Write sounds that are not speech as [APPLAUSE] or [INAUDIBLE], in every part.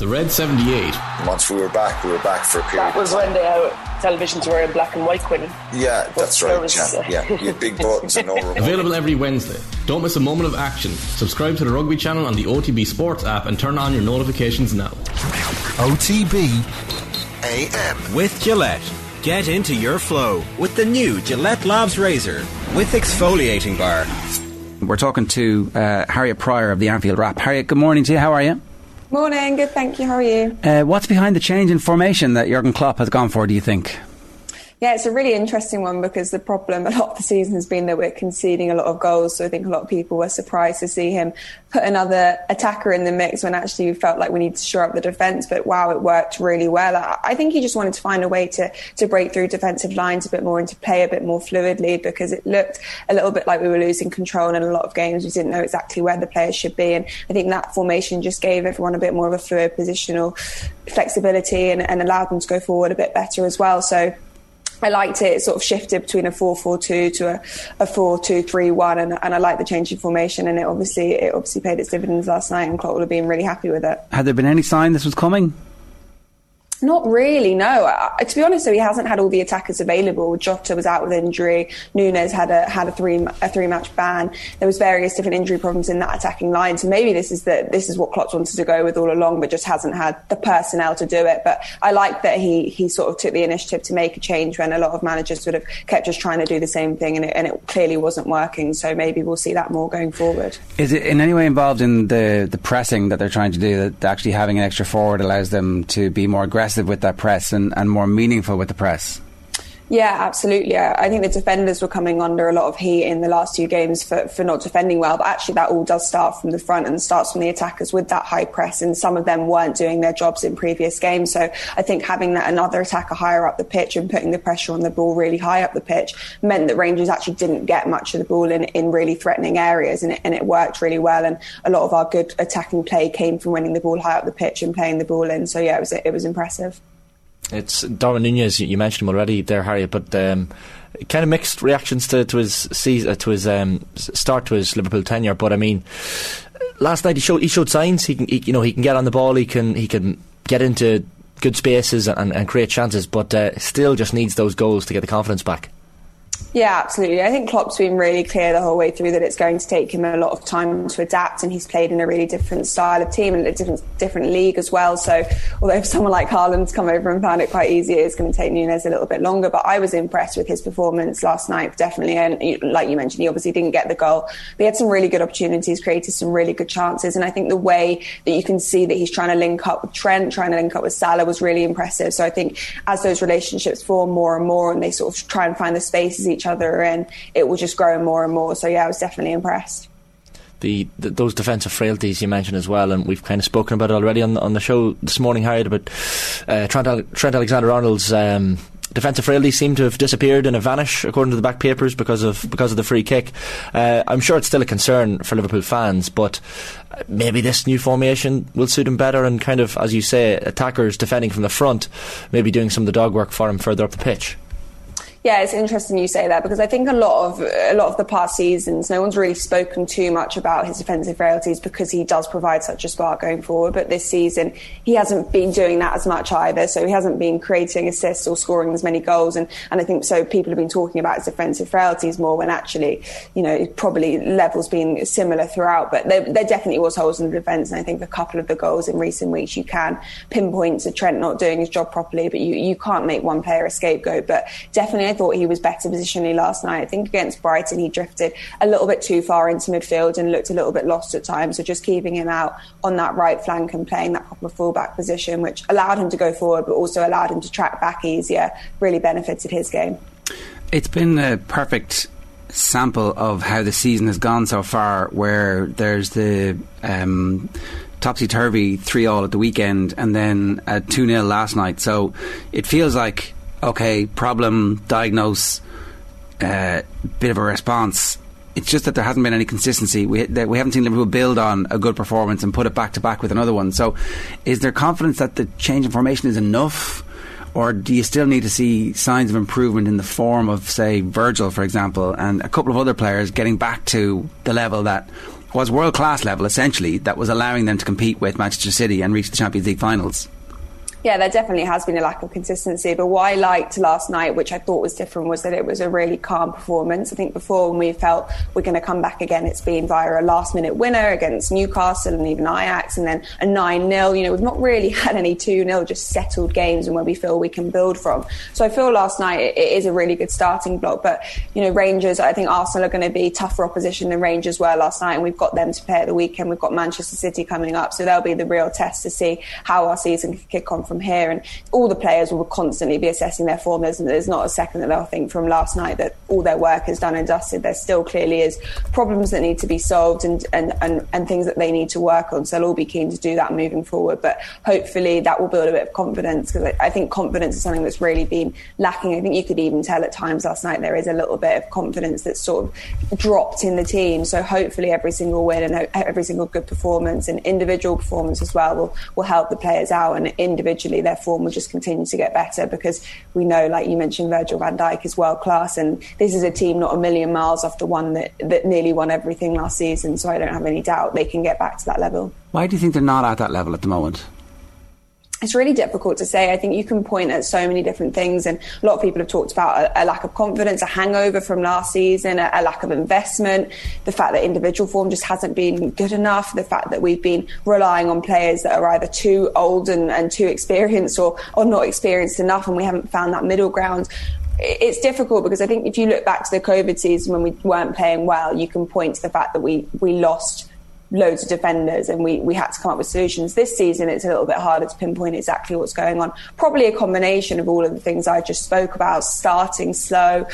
The Red 78. Once we were back, we were back for a period. That was when the uh, televisions were in black and white, Quinn. Yeah, that's right. Was, yeah, yeah. You had big buttons and no remote. [LAUGHS] Available every Wednesday. Don't miss a moment of action. Subscribe to the Rugby channel on the OTB Sports app and turn on your notifications now. OTB AM. With Gillette. Get into your flow with the new Gillette Labs Razor with exfoliating bar. We're talking to uh, Harriet Pryor of the Anfield Wrap. Harriet, good morning to you. How are you? Morning, good, thank you. How are you? Uh, what's behind the change in formation that Jurgen Klopp has gone for, do you think? Yeah, it's a really interesting one because the problem a lot of the season has been that we're conceding a lot of goals. So I think a lot of people were surprised to see him put another attacker in the mix when actually we felt like we needed to shore up the defence. But wow, it worked really well. I think he just wanted to find a way to, to break through defensive lines a bit more and to play a bit more fluidly because it looked a little bit like we were losing control in a lot of games. We didn't know exactly where the players should be. And I think that formation just gave everyone a bit more of a fluid positional flexibility and, and allowed them to go forward a bit better as well. So I liked it. It sort of shifted between a 4-4-2 to a, a 4-2-3-1 and, and I like the change in formation and it obviously it obviously paid its dividends last night and Klopp would have been really happy with it. Had there been any sign this was coming? Not really, no. Uh, to be honest, though, he hasn't had all the attackers available. Jota was out with injury. Nunez had a had a three a three match ban. There was various different injury problems in that attacking line. So maybe this is the this is what Klopp wanted to go with all along, but just hasn't had the personnel to do it. But I like that he he sort of took the initiative to make a change when a lot of managers sort of kept just trying to do the same thing, and it, and it clearly wasn't working. So maybe we'll see that more going forward. Is it in any way involved in the the pressing that they're trying to do? That actually having an extra forward allows them to be more aggressive with that press and, and more meaningful with the press. Yeah, absolutely. I think the defenders were coming under a lot of heat in the last two games for, for not defending well, but actually that all does start from the front and starts from the attackers with that high press, and some of them weren't doing their jobs in previous games. So I think having that another attacker higher up the pitch and putting the pressure on the ball really high up the pitch meant that Rangers actually didn't get much of the ball in, in really threatening areas, and it, and it worked really well. And a lot of our good attacking play came from winning the ball high up the pitch and playing the ball in. So yeah, it was it was impressive. It's Darwin Nunez. You mentioned him already there, Harriet, but um, kind of mixed reactions to, to his season, uh, to his um, start to his Liverpool tenure. But I mean, last night he showed he showed signs. He can, he, you know, he can get on the ball. He can he can get into good spaces and, and create chances, but uh, still just needs those goals to get the confidence back. Yeah, absolutely. I think Klopp's been really clear the whole way through that it's going to take him a lot of time to adapt, and he's played in a really different style of team and a different different league as well. So, although if someone like Haaland's come over and found it quite easy, it's going to take Nunez a little bit longer. But I was impressed with his performance last night, definitely. And like you mentioned, he obviously didn't get the goal. But he had some really good opportunities, created some really good chances, and I think the way that you can see that he's trying to link up with Trent, trying to link up with Salah, was really impressive. So I think as those relationships form more and more, and they sort of try and find the spaces each other and it was just growing more and more. So yeah, I was definitely impressed. The, the, those defensive frailties you mentioned as well, and we've kind of spoken about it already on on the show this morning, Harriet, about uh, Trent, Trent Alexander Arnold's. Um, defensive frailties seem to have disappeared and have vanished, according to the back papers, because of because of the free kick. Uh, I'm sure it's still a concern for Liverpool fans, but maybe this new formation will suit him better, and kind of, as you say, attackers defending from the front, maybe doing some of the dog work for him further up the pitch. Yeah, it's interesting you say that because I think a lot of a lot of the past seasons, no one's really spoken too much about his defensive frailties because he does provide such a spark going forward. But this season, he hasn't been doing that as much either. So he hasn't been creating assists or scoring as many goals. And, and I think so people have been talking about his defensive frailties more when actually, you know, probably levels been similar throughout. But there, there definitely was holes in the defence. And I think a couple of the goals in recent weeks, you can pinpoint to Trent not doing his job properly, but you, you can't make one player a scapegoat. But definitely I thought he was better positionally last night. I think against Brighton, he drifted a little bit too far into midfield and looked a little bit lost at times. So just keeping him out on that right flank and playing that proper fullback position, which allowed him to go forward, but also allowed him to track back easier, really benefited his game. It's been a perfect sample of how the season has gone so far, where there's the um, topsy turvy 3 all at the weekend and then a 2 0 last night. So it feels like okay, problem, diagnose, uh, bit of a response. It's just that there hasn't been any consistency. We we haven't seen Liverpool build on a good performance and put it back to back with another one. So, is there confidence that the change in formation is enough? or do you still need to see signs of improvement in the form of, say, Virgil, for example, and a couple of other players getting back to the level that was world class level essentially that was allowing them to compete with Manchester City and reach the Champions League finals. Yeah, there definitely has been a lack of consistency. But what I liked last night, which I thought was different, was that it was a really calm performance. I think before when we felt we're going to come back again, it's been via a last minute winner against Newcastle and even Ajax and then a 9 0. You know, we've not really [LAUGHS] had any 2 0, just settled games and where we feel we can build from. So I feel last night it, it is a really good starting block. But, you know, Rangers, I think Arsenal are going to be tougher opposition than Rangers were last night. And we've got them to play at the weekend. We've got Manchester City coming up. So they'll be the real test to see how our season can kick on from here. And all the players will constantly be assessing their form. There's, there's not a second that they'll think from last night that all their work is done and dusted. There still clearly is problems that need to be solved and, and, and, and things that they need to work on. So they'll all be keen to do that moving forward. But hopefully that will build a bit of confidence because I, I think confidence is something that's really been lacking. I think you could even tell at times last night there is a little bit of confidence that's sort of dropped in the team. So hopefully every single win and every single good performance and individual performance as well will, will help the players out and individually their form will just continue to get better because we know, like you mentioned, Virgil van Dijk is world class, and this is a team not a million miles off the one that, that nearly won everything last season. So I don't have any doubt they can get back to that level. Why do you think they're not at that level at the moment? It's really difficult to say. I think you can point at so many different things, and a lot of people have talked about a, a lack of confidence, a hangover from last season, a, a, lack of investment, the fact that individual form just hasn't been good enough, the fact that we've been relying on players that are either too old and, and too experienced or, or not experienced enough, and we haven't found that middle ground it's difficult because I think if you look back to the COVID season when we weren't playing well, you can point to the fact that we, we lost loads of defenders and we, we had to come up with solutions. This season, it's a little bit harder to pinpoint exactly what's going on. Probably a combination of all of the things I just spoke about, starting slow,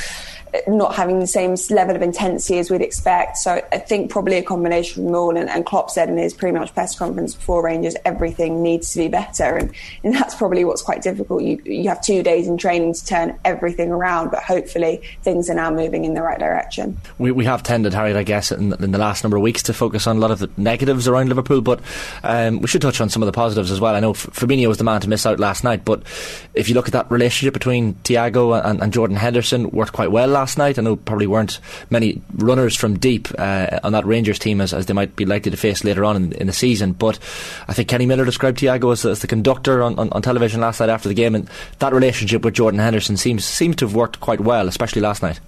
not having the same level of intensity as we'd expect. So I think probably a combination of them all. And, and Klopp said in his pre-match press conference before Rangers, everything needs to be better, and, and that's probably what's quite difficult. You you have two days in training to turn everything around, but hopefully things are now moving in the right direction. We we have tended, Harry, I guess, in, in the last number of weeks to focus on a lot of the negatives around Liverpool, but um, we should touch on some of the positives as well. I know Fabinho was the man to miss out last night, but if you look at that relationship between Thiago and, and Jordan Henderson, worked quite well last night. I know probably weren't many runners from deep uh, on that Rangers team as, as they might be likely to face later on in, in the season. But I think Kenny Miller described Thiago as, as the conductor on, on, on, television last night after the game, and that relationship with Jordan Henderson seems seems to have worked quite well, especially last night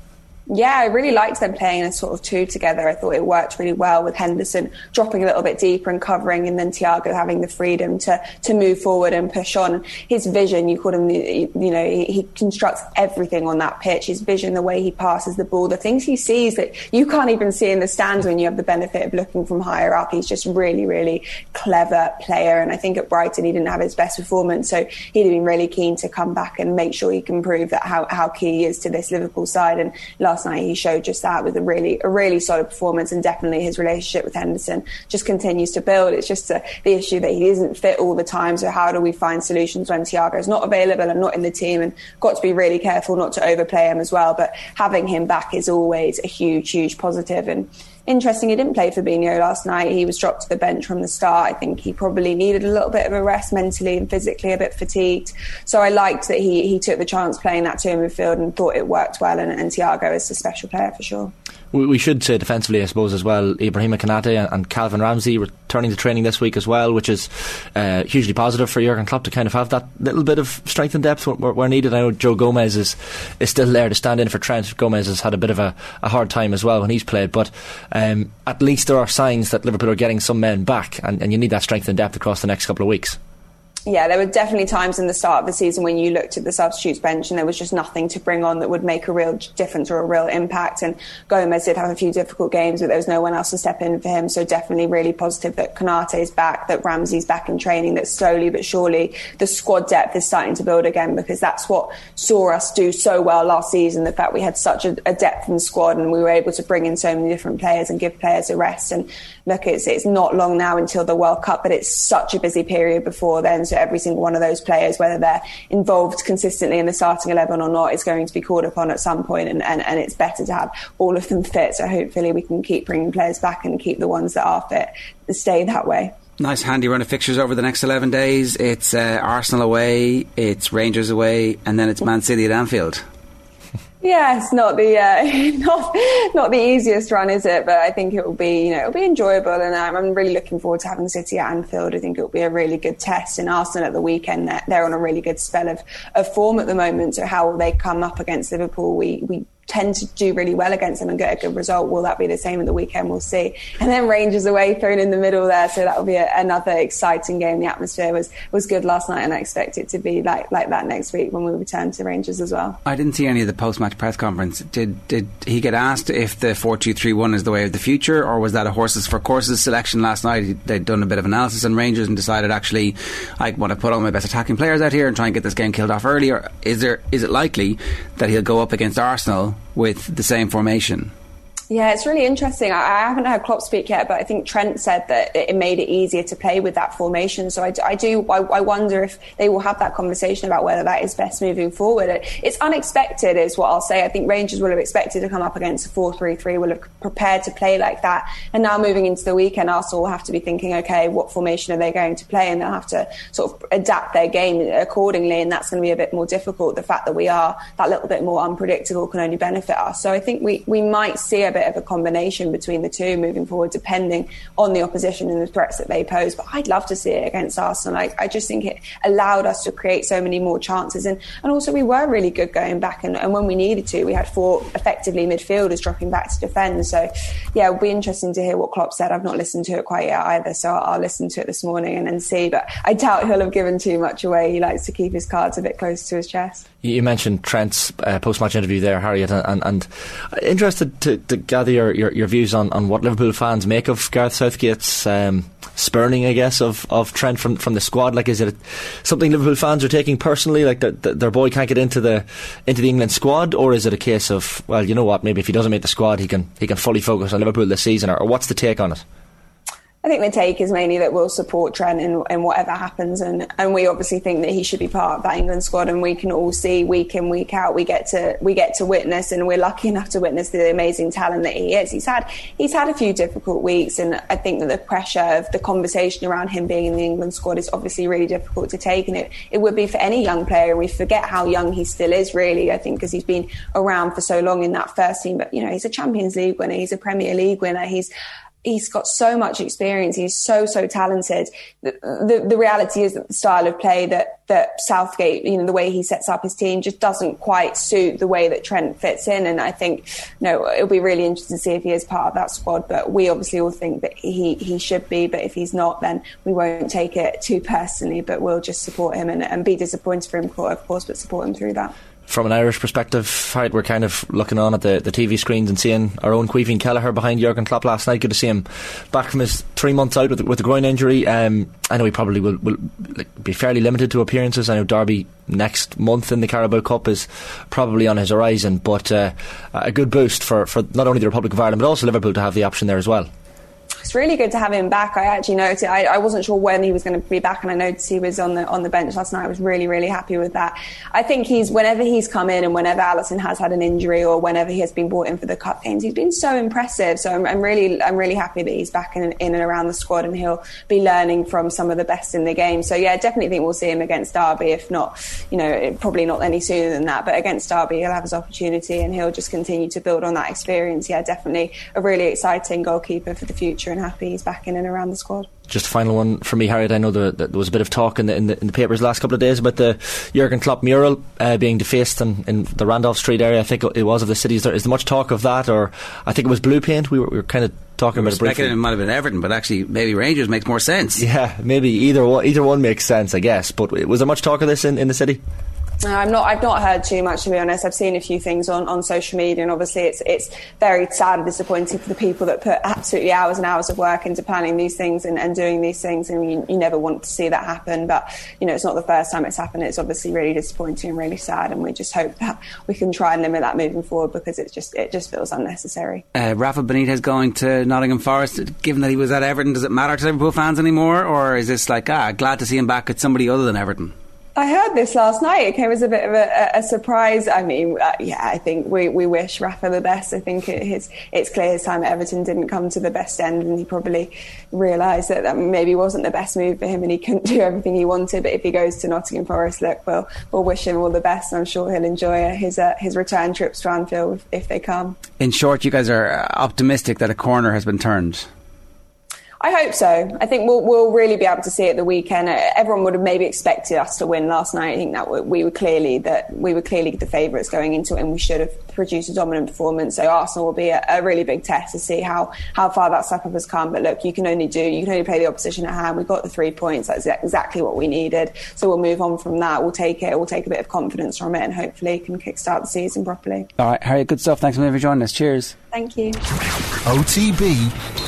yeah, I really liked them playing a sort of two together. I thought it worked really well with Henderson dropping a little bit deeper and covering, and then Thiago having the freedom to to move forward and push on. His vision, you call him, you know, he, he constructs everything on that pitch. His vision, the way he passes the ball, the things he sees that you can't even see in the stands when you have the benefit of looking from higher up. He's just really, really clever player. And I think at Brighton he didn't have his best performance, so he'd have been really keen to come back and make sure he can prove that how how key he is to this Liverpool side. And last last night he showed just that with a really a really solid performance and definitely his relationship with Henderson just continues to build. It's just a, the issue that he isn't fit all the time. So how do we find solutions when Thiago is not available and not in the team and got to be really careful not to overplay him as well. But having him back is always a huge, huge positive and interesting. He didn't play Fabinho last night. He was dropped to the bench from the start. I think he probably needed a little bit of a rest mentally and physically, a bit fatigued. So I liked that he, he took the chance playing that two in midfield and thought it worked well. And, and Thiago is a special player for sure. We, we should say defensively, I suppose, as well. Ibrahima Konate and Calvin Ramsay returning to training this week as well, which is uh, hugely positive for Jurgen Klopp to kind of have that little bit of strength and depth where, where, needed. I know Joe Gomez is is still there to stand in for Trent. Gomez has had a bit of a, a hard time as well when he's played, but um, at least there are signs that Liverpool are getting some men back, and, and you need that strength and depth across the next couple of weeks yeah, there were definitely times in the start of the season when you looked at the substitutes bench and there was just nothing to bring on that would make a real difference or a real impact. And Gomez did have a few difficult games, but there was no one else to step in for him. So definitely really positive that Konate is back, that Ramsay's back in training, that slowly but surely the squad depth is starting to build again because that's what saw us do so well last season. The fact we had such a, a depth in the squad and we were able to bring in so many different players and give players a rest. And look, it's, it's not long now until the World Cup, but it's such a busy period before then. So every single one of those players, whether they're involved consistently in the starting 11 or not, is going to be called upon at some point, and, and, and it's better to have all of them fit. So hopefully we can keep bringing players back and keep the ones that are fit stay that way. Nice handy run of fixtures over the next 11 days. It's uh, Arsenal away, it's Rangers away, and then it's Man City at Anfield. Yeah, it's not the uh, [LAUGHS] not not the easiest run, is it? But I think it will be you know it'll be enjoyable, and um, I'm really looking forward to having City at Anfield. I think it will be a really good test. And Arsenal at the weekend, they're, they're on a really good spell of, of form at the moment. So how will they come up against Liverpool? We we tend to do really well against them and get a good result. Will that be the same at the weekend? We'll see. And then Rangers away, thrown in the middle there, so that will be a, another exciting game. The atmosphere was was good last night, and I expect it to be like like that next week when we return to Rangers as well. I didn't see any of the post match press conference. Did did he get asked if the four two three one is the way of the future, or was that a horses for courses selection last night? They'd done a bit of analysis on Rangers and decided actually I want to put all my best attacking players out here and try and get this game killed off early. Or is there is it likely that he'll go up against Arsenal? With the same formation. Yeah, it's really interesting. I, haven't heard Klopp speak yet, but I think Trent said that it made it easier to play with that formation. So I, I do, I, I, wonder if they will have that conversation about whether that is best moving forward. It's unexpected, is what I'll say. I think Rangers will have expected to come up against a 4 3 3, will have prepared to play like that. And now moving into the weekend, Arsenal will have to be thinking, okay, what formation are they going to play? And they'll have to sort of adapt their game accordingly. And that's going to be a bit more difficult. The fact that we are that little bit more unpredictable can only benefit us. So I think we, we might see a bit of a combination between the two moving forward, depending on the opposition and the threats that they pose. But I'd love to see it against Arsenal. I, I just think it allowed us to create so many more chances. And, and also, we were really good going back. And, and when we needed to, we had four effectively midfielders dropping back to defend. So, yeah, it'll be interesting to hear what Klopp said. I've not listened to it quite yet either. So I'll, I'll listen to it this morning and then see. But I doubt he'll have given too much away. He likes to keep his cards a bit close to his chest. You mentioned Trent's uh, post-match interview there, Harriet, and, and, and interested to, to, gather your, your, your, views on, on what Liverpool fans make of Gareth Southgate's um, spurning, I guess, of, of Trent from, from the squad. Like, is it something Liverpool fans are taking personally, like that the, their boy can't get into the into the England squad, or is it a case of, well, you know what, maybe if he doesn't make the squad, he can he can fully focus on Liverpool this season, or, or what's the take on it? I think the take is mainly that we'll support Trent in, in, whatever happens, and, and we obviously think that he should be part of that England squad. And we can all see week in week out we get to we get to witness, and we're lucky enough to witness the amazing talent that he is. He's had he's had a few difficult weeks, and I think that the pressure of the conversation around him being in the England squad is obviously really difficult to take, and it, it would be for any young player. And we forget how young he still is, really. I think because he's been around for so long in that first team, but you know he's a Champions League winner, he's a Premier League winner, he's he's got so much experience. He's so so talented. The, the, the, reality is that the style of play that that Southgate, you know, the way he sets up his team just doesn't quite suit the way that Trent fits in. And I think, you know, it'll be really interesting to see if he is part of that squad. But we obviously all think that he he should be. But if he's not, then we won't take it too personally. But we'll just support him and, and be disappointed for him, of course, but support him through that from an Irish perspective, right, we're kind of looking on at the, the TV screens and seeing our own Caoimhín Kelleher behind Jurgen Klopp last night. Good to see him back from his three months out with, with the groin injury. Um, I know he probably will, will be fairly limited to appearances. I know Derby next month in the Carabao Cup is probably on his horizon, but uh, a good boost for, for not only the Republic of Ireland but also Liverpool to have the option there as well it's really good to have him back. I actually noticed I, I wasn't sure when he was going to be back, and I noticed he was on the on the bench last night. I was really really happy with that. I think he's whenever he's come in and whenever Alisson has had an injury or whenever he has been brought in for the cup games, he's been so impressive. So I'm, I'm really I'm really happy that he's back in, in and around the squad, and he'll be learning from some of the best in the game. So yeah, definitely think we'll see him against Derby. If not, you know, probably not any sooner than that. But against Derby, he'll have his opportunity, and he'll just continue to build on that experience. Yeah, definitely a really exciting goalkeeper for the future, and happy he's back in and around the squad. Just a final one for me, Harriet. I know there, there was a bit of talk in the, in the, in the papers the last couple of days about the Jurgen Klopp mural uh, being defaced in, in, the Randolph Street area. I think it was of the city. Is there, is there much talk of that, or I think it was blue paint? We were, we were kind of talking we about it briefly. It might have been Everton, but actually maybe Rangers makes more sense. Yeah, maybe either one, either one makes sense, I guess. But was there much talk of this in, in the city? I'm not. I've not heard too much to be honest. I've seen a few things on, on social media, and obviously it's it's very sad and disappointing for the people that put absolutely hours and hours of work into planning these things and, and doing these things, and you, you, never want to see that happen. But you know, it's not the first time it's happened. It's obviously really disappointing and really sad, and we just hope that we can try and limit that moving forward because it's just it just feels unnecessary. Uh, Rafa Benitez going to Nottingham Forest, given that he was at Everton, does it matter to Liverpool fans anymore, or is this like ah glad to see him back at somebody other than Everton? I heard this last night. It came as a bit of a, a surprise. I mean, uh, yeah, I think we, we wish Rafa the best. I think it, his, it's clear his time at Everton didn't come to the best end, and he probably realised that that maybe wasn't the best move for him, and he couldn't do everything he wanted. But if he goes to Nottingham Forest, look, we'll, we'll wish him all the best. I'm sure he'll enjoy his uh, his return trips to Anfield if, if they come. In short, you guys are optimistic that a corner has been turned. I hope so. I think we'll we'll really be able to see it the weekend. Everyone would have maybe expected us to win last night. I think that we were clearly that we were clearly the favourites going into it, and we should have produced a dominant performance. So Arsenal will be a, a, really big test to see how how far that step up has come. But look, you can only do you can only play the opposition at hand. We got the three points. That's exactly what we needed. So we'll move on from that. We'll take it. We'll take a bit of confidence from it, and hopefully can kickstart the season properly. All right, Harry, good stuff. Thanks for joining us. Cheers. Thank you. OTB